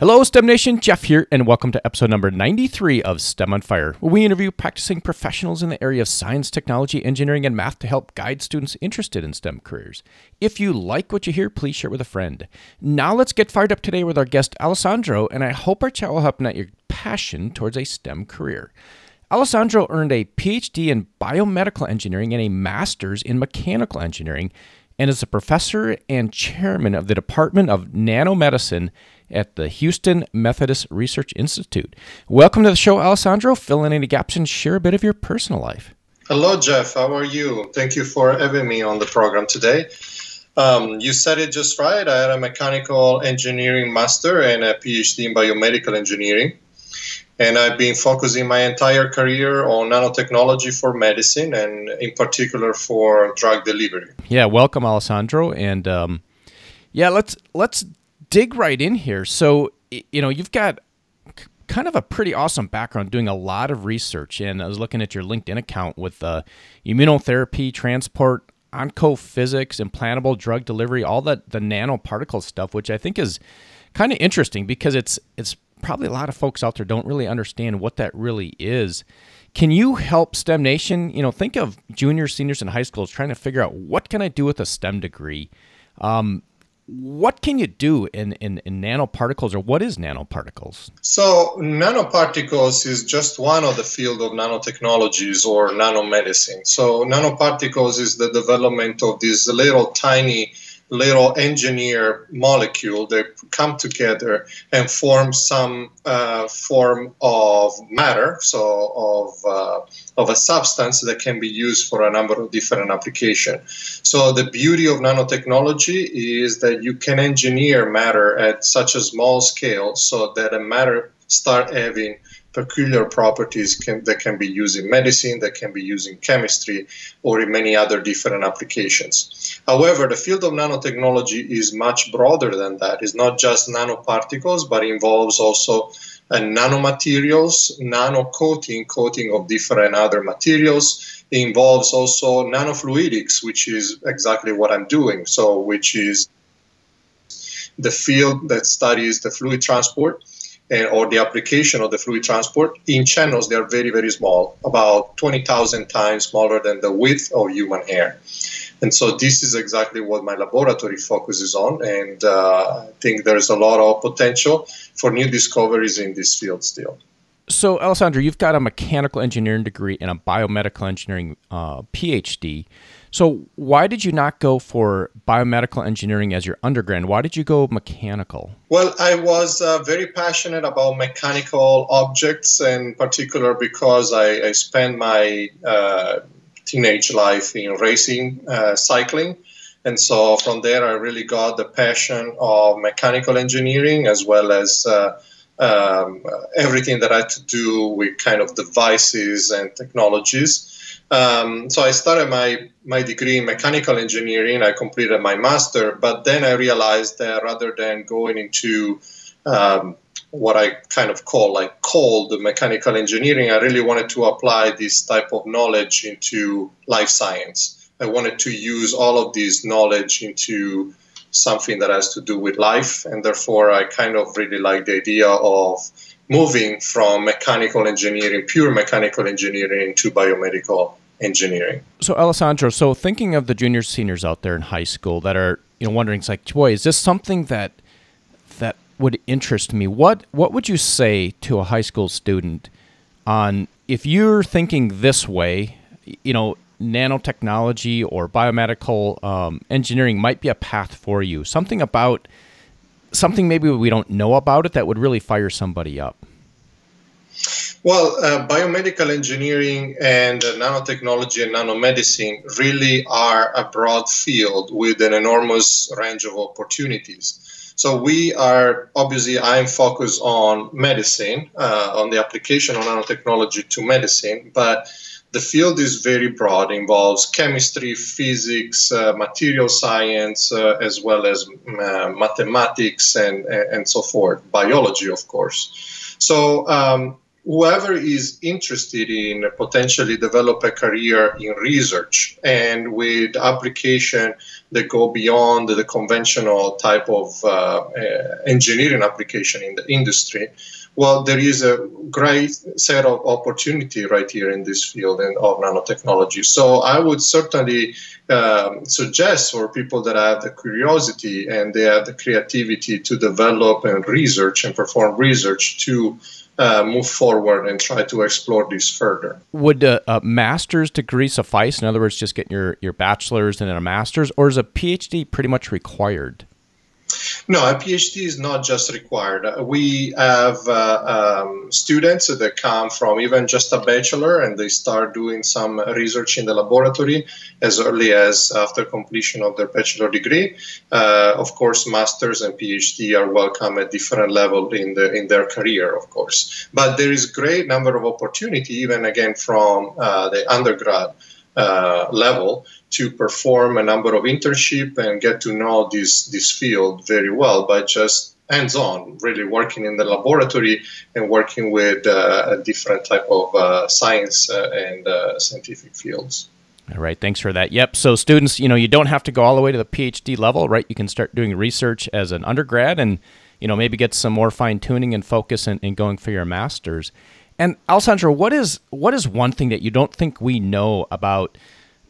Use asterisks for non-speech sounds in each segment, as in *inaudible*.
Hello, STEM Nation. Jeff here, and welcome to episode number 93 of STEM on Fire, where we interview practicing professionals in the area of science, technology, engineering, and math to help guide students interested in STEM careers. If you like what you hear, please share it with a friend. Now, let's get fired up today with our guest, Alessandro, and I hope our chat will help ignite your passion towards a STEM career. Alessandro earned a PhD in biomedical engineering and a master's in mechanical engineering, and is a professor and chairman of the Department of Nanomedicine at the Houston Methodist Research Institute. Welcome to the show, Alessandro. Fill in any gaps and share a bit of your personal life. Hello, Jeff. How are you? Thank you for having me on the program today. Um, you said it just right. I had a mechanical engineering master and a PhD in biomedical engineering. And I've been focusing my entire career on nanotechnology for medicine and, in particular, for drug delivery. Yeah, welcome, Alessandro. And um, yeah, let's let's dig right in here. So, you know, you've got kind of a pretty awesome background doing a lot of research. And I was looking at your LinkedIn account with uh, immunotherapy, transport, oncophysics, implantable drug delivery, all that the nanoparticle stuff, which I think is kind of interesting because it's it's probably a lot of folks out there don't really understand what that really is. Can you help STEM Nation? You know, think of juniors, seniors in high schools trying to figure out what can I do with a STEM degree. Um, what can you do in, in, in, nanoparticles or what is nanoparticles? So nanoparticles is just one of the field of nanotechnologies or nanomedicine. So nanoparticles is the development of these little tiny little engineer molecule. They come together and form some uh, form of matter so of uh, of a substance that can be used for a number of different applications so the beauty of nanotechnology is that you can engineer matter at such a small scale so that a matter start having peculiar properties can, that can be used in medicine, that can be used in chemistry, or in many other different applications. However, the field of nanotechnology is much broader than that. It's not just nanoparticles, but involves also uh, nanomaterials, nano coating, coating of different other materials. It involves also nanofluidics, which is exactly what I'm doing. So, which is the field that studies the fluid transport or the application of the fluid transport in channels they are very very small about 20000 times smaller than the width of human hair. And so this is exactly what my laboratory focuses on and uh, i think there's a lot of potential for new discoveries in this field still so alessandro you've got a mechanical engineering degree and a biomedical engineering uh, phd so why did you not go for biomedical engineering as your undergrad? Why did you go mechanical? Well, I was uh, very passionate about mechanical objects, in particular because I, I spent my uh, teenage life in racing, uh, cycling. And so from there, I really got the passion of mechanical engineering as well as uh, um, everything that had to do with kind of devices and technologies. Um, so I started my, my degree in mechanical engineering. I completed my master, but then I realized that rather than going into um, what I kind of call like cold mechanical engineering, I really wanted to apply this type of knowledge into life science. I wanted to use all of this knowledge into something that has to do with life, and therefore I kind of really like the idea of moving from mechanical engineering, pure mechanical engineering, to biomedical engineering. So, Alessandro, so thinking of the juniors, seniors out there in high school that are, you know, wondering, it's like, boy, is this something that that would interest me? What What would you say to a high school student on if you're thinking this way? You know, nanotechnology or biomedical um, engineering might be a path for you. Something about something maybe we don't know about it that would really fire somebody up? Well, uh, biomedical engineering and uh, nanotechnology and nanomedicine really are a broad field with an enormous range of opportunities. So we are obviously I'm focused on medicine, uh, on the application of nanotechnology to medicine, but the field is very broad, involves chemistry, physics, uh, material science, uh, as well as uh, mathematics and, and so forth, biology, of course. So um, whoever is interested in potentially develop a career in research and with application that go beyond the conventional type of uh, uh, engineering application in the industry well, there is a great set of opportunity right here in this field of nanotechnology. So I would certainly um, suggest for people that have the curiosity and they have the creativity to develop and research and perform research to uh, move forward and try to explore this further. Would a, a, master's degree suffice? In other words, just getting your, your bachelor's and then a master's, or is a PhD pretty much required? No, a PhD is not just required. We have uh, um, students that come from even just a bachelor and they start doing some research in the laboratory as early as after completion of their bachelor degree. Uh, of course, masters and PhD are welcome at different level in the in their career, of course. But there is great number of opportunity even again from uh, the undergrad uh, level to perform a number of internship and get to know this this field very well by just hands-on, really working in the laboratory and working with uh, a different type of uh, science uh, and uh, scientific fields. All right, thanks for that. Yep. So students, you know, you don't have to go all the way to the PhD level, right? You can start doing research as an undergrad and you know maybe get some more fine tuning and focus and, in going for your masters. And Alessandro, what is what is one thing that you don't think we know about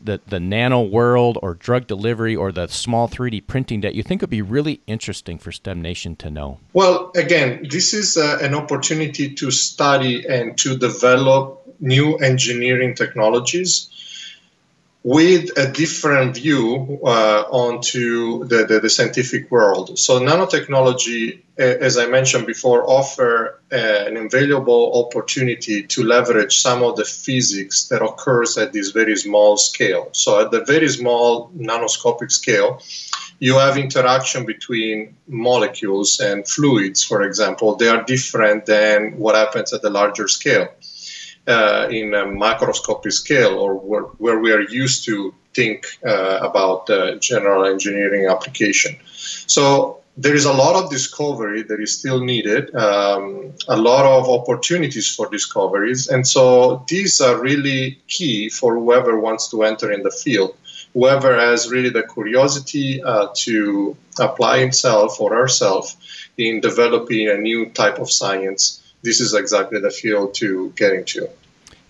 the, the nano world or drug delivery or the small 3D printing that you think would be really interesting for STEM Nation to know? Well, again, this is uh, an opportunity to study and to develop new engineering technologies with a different view uh, onto the, the, the, scientific world. So nanotechnology, as I mentioned before, offer uh, an invaluable opportunity to leverage some of the physics that occurs at this very small scale. So at the very small nanoscopic scale, you have interaction between molecules and fluids, for example. They are different than what happens at the larger scale uh, in a macroscopic scale or where, where we are used to think uh, about uh, general engineering application. So there is a lot of discovery that is still needed, um, a lot of opportunities for discoveries. And so these are really key for whoever wants to enter in the field. Whoever has really the curiosity uh, to apply himself or herself in developing a new type of science this is exactly the field to get into.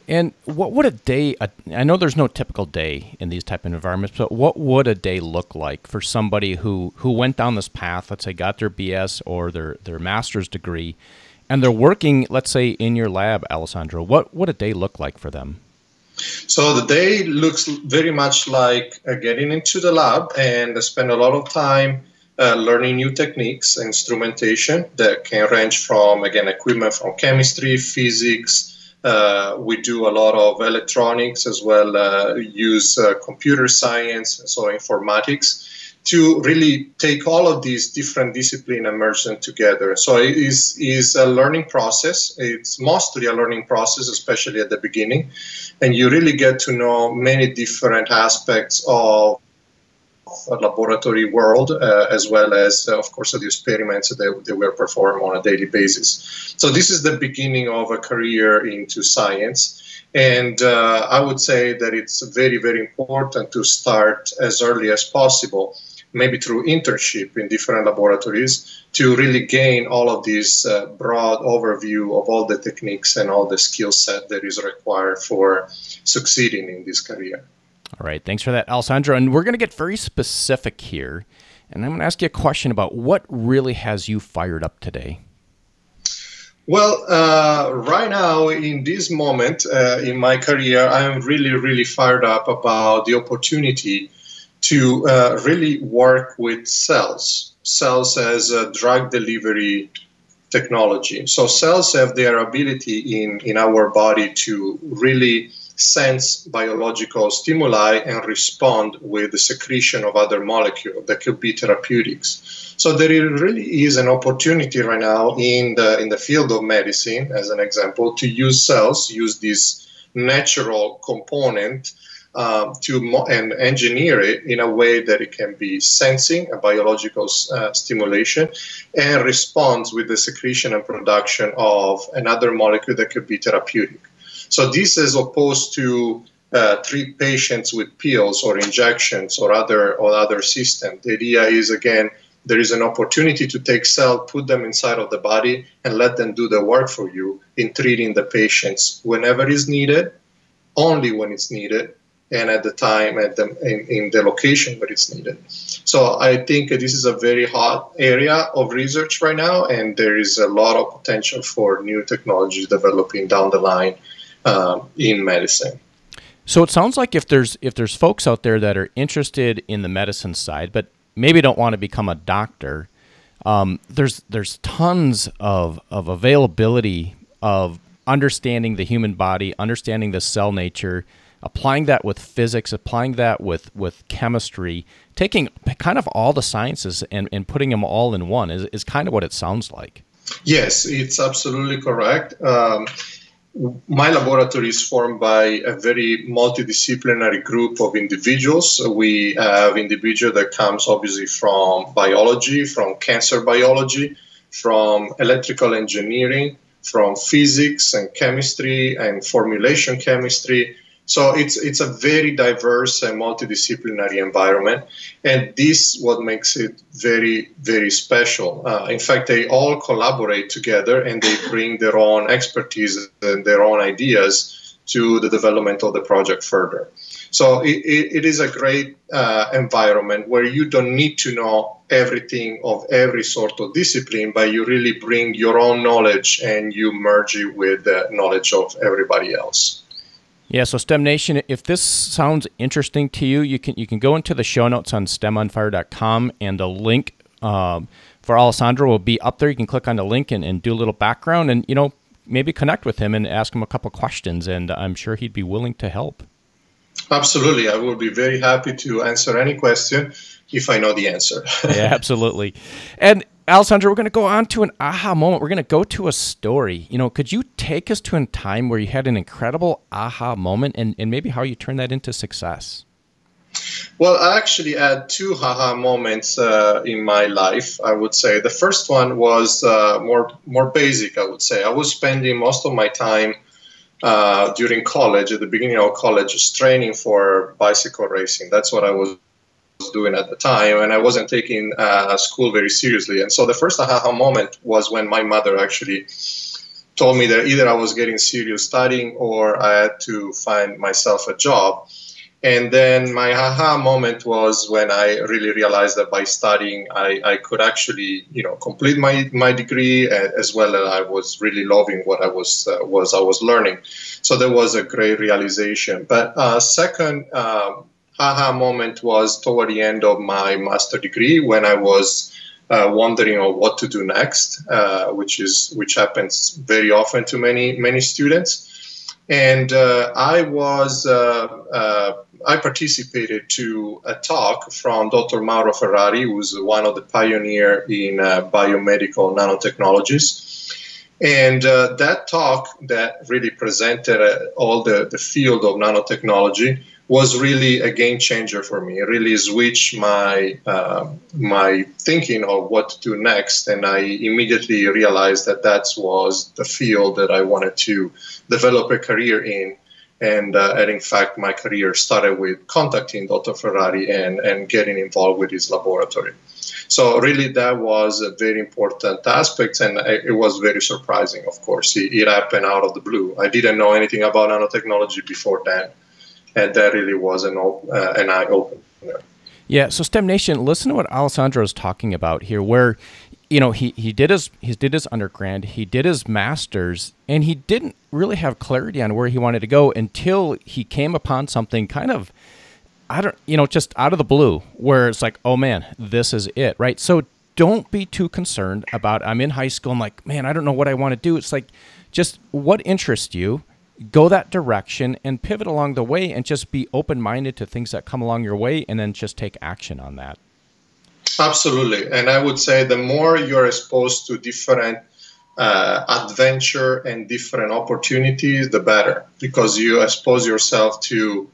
And what would a day? I know there's no typical day in these type of environments, but what would a day look like for somebody who who went down this path? Let's say got their BS or their their master's degree, and they're working, let's say, in your lab, Alessandro. What would a day look like for them? So the day looks very much like uh, getting into the lab and spend a lot of time uh, learning new techniques, and instrumentation that can range from, again, equipment from chemistry, physics. Uh, we do a lot of electronics as well, uh, use uh, computer science, so informatics, to really take all of these different disciplines and merge them together. So it is, is a learning process. It's mostly a learning process, especially at the beginning. And you really get to know many different aspects of laboratory world, uh, as well as, uh, of course, the experiments that they were performed on a daily basis. So this is the beginning of a career into science. And uh, I would say that it's very, very important to start as early as possible, maybe through internship in different laboratories, to really gain all of this uh, broad overview of all the techniques and all the skill set that is required for succeeding in this career. All right. Thanks for that, Alessandro. And we're going to get very specific here. And I'm going to ask you a question about what really has you fired up today. Well, uh, right now, in this moment uh, in my career, I am really, really fired up about the opportunity to uh, really work with cells, cells as a drug delivery technology. So, cells have their ability in, in our body to really sense biological stimuli and respond with the secretion of other molecules that could be therapeutics. So there really is an opportunity right now in the in the field of medicine, as an example, to use cells, use this natural component um, to mo- and engineer it in a way that it can be sensing, a biological uh, stimulation, and responds with the secretion and production of another molecule that could be therapeutic. So this is opposed to uh, treat patients with pills or injections or other or other system. The idea is again there is an opportunity to take cell, put them inside of the body, and let them do the work for you in treating the patients whenever is needed, only when it's needed, and at the time at the in, in the location where it's needed. So I think this is a very hot area of research right now, and there is a lot of potential for new technologies developing down the line um, in medicine. So it sounds like if there's if there's folks out there that are interested in the medicine side, but maybe don't want to become a doctor, um, there's there's tons of of availability of understanding the human body, understanding the cell nature, applying that with physics, applying that with with chemistry, taking kind of all the sciences and, and putting them all in one is, is kind of what it sounds like. Yes, it's absolutely correct. Um, my laboratory is formed by a very multidisciplinary group of individuals. We have individuals that comes obviously from biology, from cancer biology, from electrical engineering, from physics and chemistry and formulation chemistry, so it's it's a very diverse and multidisciplinary environment, and this what makes it very very special. Uh, in fact, they all collaborate together and they bring their own expertise and their own ideas to the development of the project further. So it, it, it is a great uh, environment where you don't need to know everything of every sort of discipline, but you really bring your own knowledge and you merge it with the knowledge of everybody else. Yeah, so STEM Nation, if this sounds interesting to you, you can you can go into the show notes on STEMonfire.com and the link um, for Alessandro will be up there. You can click on the link and, and do a little background and you know maybe connect with him and ask him a couple questions, and I'm sure he'd be willing to help. Absolutely, I will be very happy to answer any question if I know the answer. yeah, absolutely. And Alessandro, we're going to go on to an aha moment. We're going to go to a story. You know, could you take us to a time where you had an incredible aha moment and, and maybe how you turned that into success? Well, I actually had two aha moments uh, in my life. I would say the first one was uh, more more basic. I would say I was spending most of my time uh, during college, at the beginning of college, training for bicycle racing. That's what I was doing at the time, and I wasn't taking uh, school very seriously. And so the first aha moment was when my mother actually told me that either I was getting serious studying or I had to find myself a job. And then my aha moment was when I really realized that by studying, I, I could actually, you know, complete my, my degree as well as I was really loving what I was uh, was I was learning. So there was a great realization. But uh, second, um, aha moment was toward the end of my master degree when I was uh, wondering on what to do next, uh, which is which happens very often to many many students. And uh, I was uh, uh, I participated to a talk from Dr. Mauro Ferrari, who's one of the pioneer in uh, biomedical nanotechnologies. And that talk that really presented all the, the field of nanotechnology was really a game changer for me. It really switched my uh, my thinking of what to do next, and I immediately realized that that was the field that I wanted to develop a career in. And, uh, and in fact, my career started with contacting Dr. Ferrari and, and getting involved with his laboratory. So really, that was a very important aspect, and it was very surprising. Of course, it, it happened out of the blue. I didn't know anything about nanotechnology before then and that really was an, uh, an eye opener. Yeah, so STEM Nation, listen to what Alessandro is talking about here, where you know he, he did his he did his undergrad, he did his masters, and he didn't really have clarity on where he wanted to go until he came upon something kind of I don't you know just out of the blue where it's like oh man this is it right? So don't be too concerned about I'm in high school I'm like man I don't know what I want to do. It's like just what interests you go that direction and pivot along the way and just be open minded to things that come along your way and then just take action on that. Absolutely. And I would say the more you're exposed to different uh, adventure and different opportunities, the better, because you expose yourself to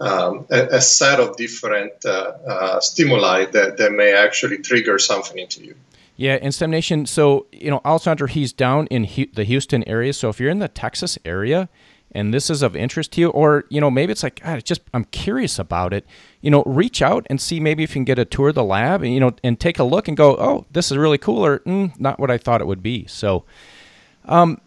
um, a, a, set of different uh, uh, stimuli that, that may actually trigger something into you. Yeah, STEM Nation. So, you know, Alessandro, he's down in the Houston area. So if you're in the Texas area and this is of interest to you, or, you know, maybe it's like, God, it's just, I'm curious about it, you know, reach out and see maybe if you can get a tour of the lab and, you know, and take a look and go, oh, this is really cool or mm, not what I thought it would be. So, um,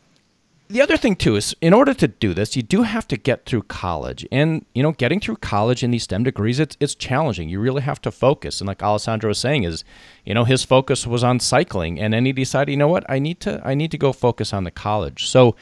the other thing too is in order to do this you do have to get through college. And you know getting through college in these stem degrees it's, it's challenging. You really have to focus. And like alessandro was saying is you know his focus was on cycling. And then he decided you know what? I need to i need to go focus on the college. So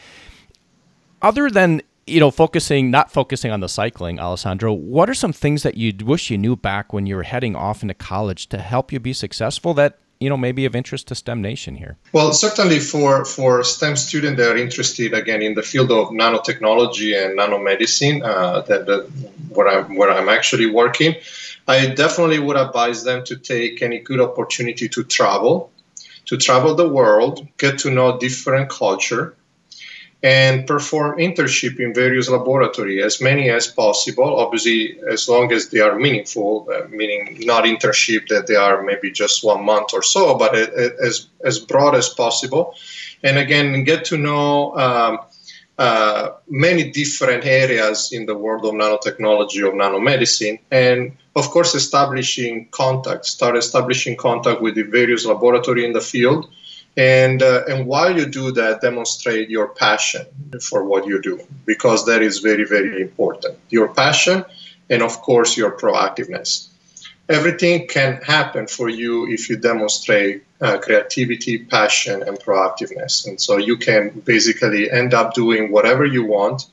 other than you know focusing not focusing on the cycling alessandro what are some things that you wish you knew back when you were heading off into college to help you be successful that you know maybe of interest to STEM Nation here? Well, certainly for for STEM students that are interested again in the field of nanotechnology and nanomedicine, uh, that, that where I'm where I'm actually working, I definitely would advise them to take any good opportunity to travel, to travel the world, get to know different culture, and perform internship in various laboratory as many as possible. Obviously as long as they are meaningful uh, meaning not internship that they are maybe just one month or so but it, as as broad as possible. And again get to know um, uh, many different areas in the world of nanotechnology of nanomedicine and of course establishing contact start establishing contact with the various laboratory in the field and uh, and while you do that demonstrate your passion for what you do because that is very very important. Your passion and of course your proactiveness. Everything can happen for you if you demonstrate uh, creativity passion and proactiveness. And so you can basically end up doing whatever you want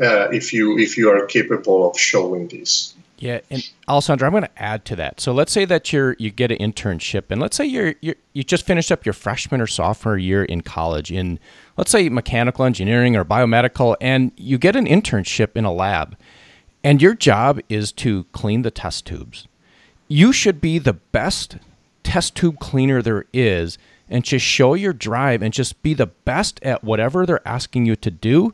uh, if you if you are capable of showing this yeah, and Alessandro, I'm going to add to that. So let's say that you're you get an internship, and let's say you're, you're you just finished up your freshman or sophomore year in college in let's say mechanical engineering or biomedical, and you get an internship in a lab, and your job is to clean the test tubes. You should be the best test tube cleaner there is, and just show your drive and just be the best at whatever they're asking you to do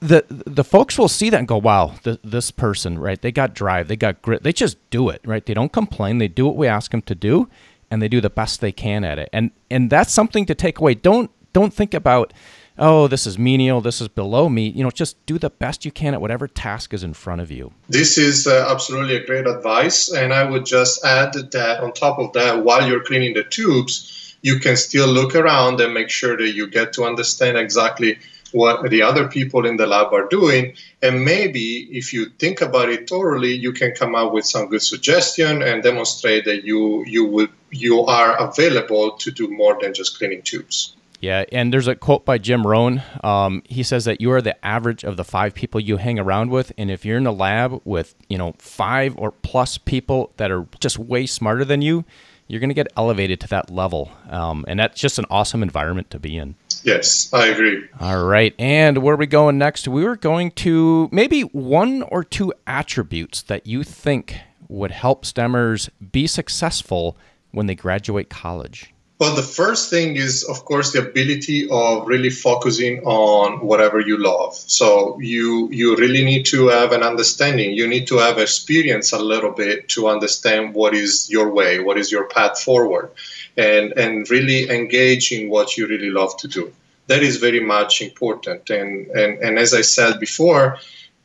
the the folks will see that and go, "Wow, this person, right? They got drive, they got grit. They just do it, right? They don't complain. They do what we ask them to do, and they do the best they can at it. And and that's something to take away. Don't don't think about, oh, this is menial, this is below me. You know, just do the best you can at whatever task is in front of you. This is uh, absolutely a great advice, and I would just add that on top of that, while you're cleaning the tubes, you can still look around and make sure that you get to understand exactly what the other people in the lab are doing. And maybe if you think about it thoroughly, you can come up with some good suggestion and demonstrate that you you would you are available to do more than just cleaning tubes. Yeah, and there's a quote by Jim Rohn. Um, he says that you are the average of the five people you hang around with, and if you're in a lab with you know five or plus people that are just way smarter than you, you're going to get elevated to that level, um, and that's just an awesome environment to be in. Yes, I agree. All right. And where are we going next? We were going to maybe one or two attributes that you think would help STEMers be successful when they graduate college. Well, the first thing is, of course, the ability of really focusing on whatever you love. So you you really need to have an understanding. You need to have experience a little bit to understand what is your way, what is your path forward and, and really engage in what you really love to do. That is very much important. And, and, and as I said before,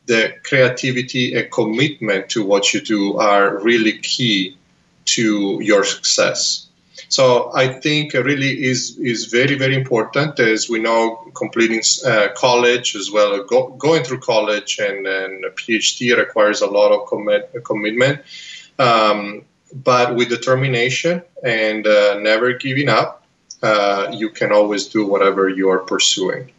the creativity and commitment to what you do are really key to your success. So I think really is is very very important as we know completing uh, college as well go, going through college and, and a PhD requires a lot of commit, commitment. Um, but with determination and uh, never giving up, uh, you can always do whatever you are pursuing.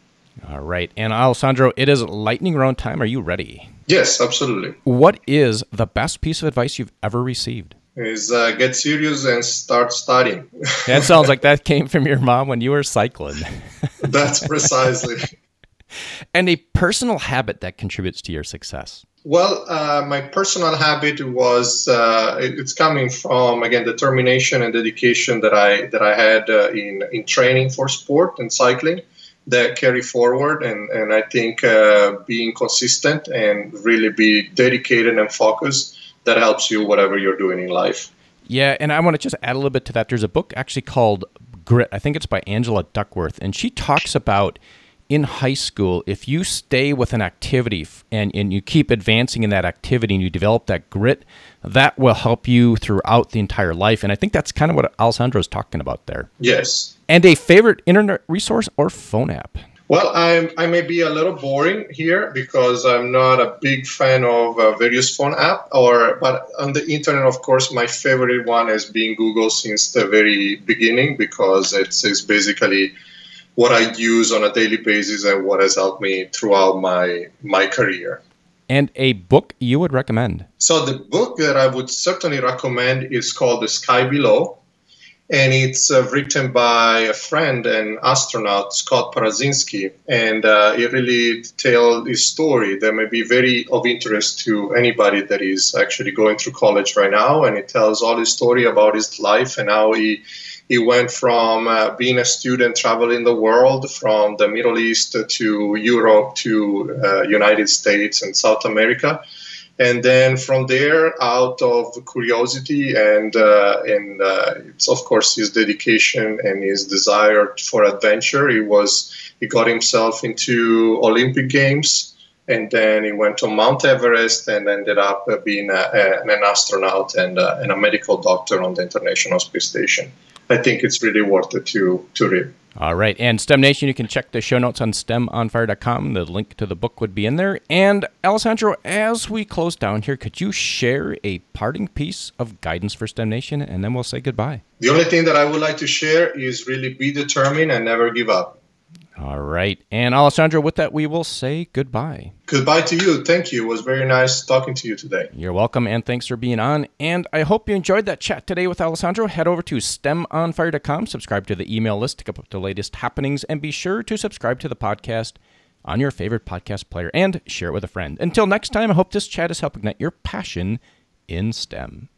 All right. And Alessandro, it is lightning round time. Are you ready? Yes, absolutely. What is the best piece of advice you've ever received? Is uh, get serious and start studying. *laughs* that sounds like that came from your mom when you were cycling. That's precisely. *laughs* and a personal habit that contributes to your success. Well, uh, my personal habit was uh, it's coming from again the determination and dedication that I that I had uh, in in training for sport and cycling, that carry forward. And, and I think uh, being consistent and really be dedicated and focused that helps you whatever you're doing in life. Yeah, and I want to just add a little bit to that. There's a book actually called Grit. I think it's by Angela Duckworth, and she talks about in high school, if you stay with an activity and, and you keep advancing in that activity and you develop that grit, that will help you throughout the entire life. And I think that's kind of what Alessandro is talking about there. Yes. And a favorite internet resource or phone app? Well, I'm, I may be a little boring here because I'm not a big fan of uh, various phone app. Or, but on the internet, of course, my favorite one has been Google since the very beginning because it's, it's basically what I use on a daily basis and what has helped me throughout my my career. And a book you would recommend? So the book that I would certainly recommend is called The Sky Below, and it's uh, written by a friend and astronaut Scott Parazynski, and uh, it really tells his story that may be very of interest to anybody that is actually going through college right now, and it tells all his story about his life and how he he went from uh, being a student traveling the world from the Middle East to Europe to uh, United States and South America. And then from there, out of curiosity and uh, and uh, of course his dedication and his desire for adventure, he was he got himself into Olympic Games, and then he went to Mount Everest and ended up being a, a, an astronaut and, uh, and a medical doctor on the International Space Station. I think it's really worth it to to read. All right. And STEM Nation, you can check the show notes on STEMonfire.com. The link to the book would be in there. And Alessandro, as we close down here, could you share a parting piece of guidance for STEM Nation? And then we'll say goodbye. The only thing that I would like to share is really be determined and never give up. All right. And Alessandro, with that, we will say goodbye. Goodbye to you. Thank you. It was very nice talking to you today. You're welcome, and thanks for being on. And I hope you enjoyed that chat today with Alessandro. Head over to STEMOnFire.com, subscribe to the email list to keep up the latest happenings, and be sure to subscribe to the podcast on your favorite podcast player and share it with a friend. Until next time, I hope this chat has helped ignite your passion in STEM.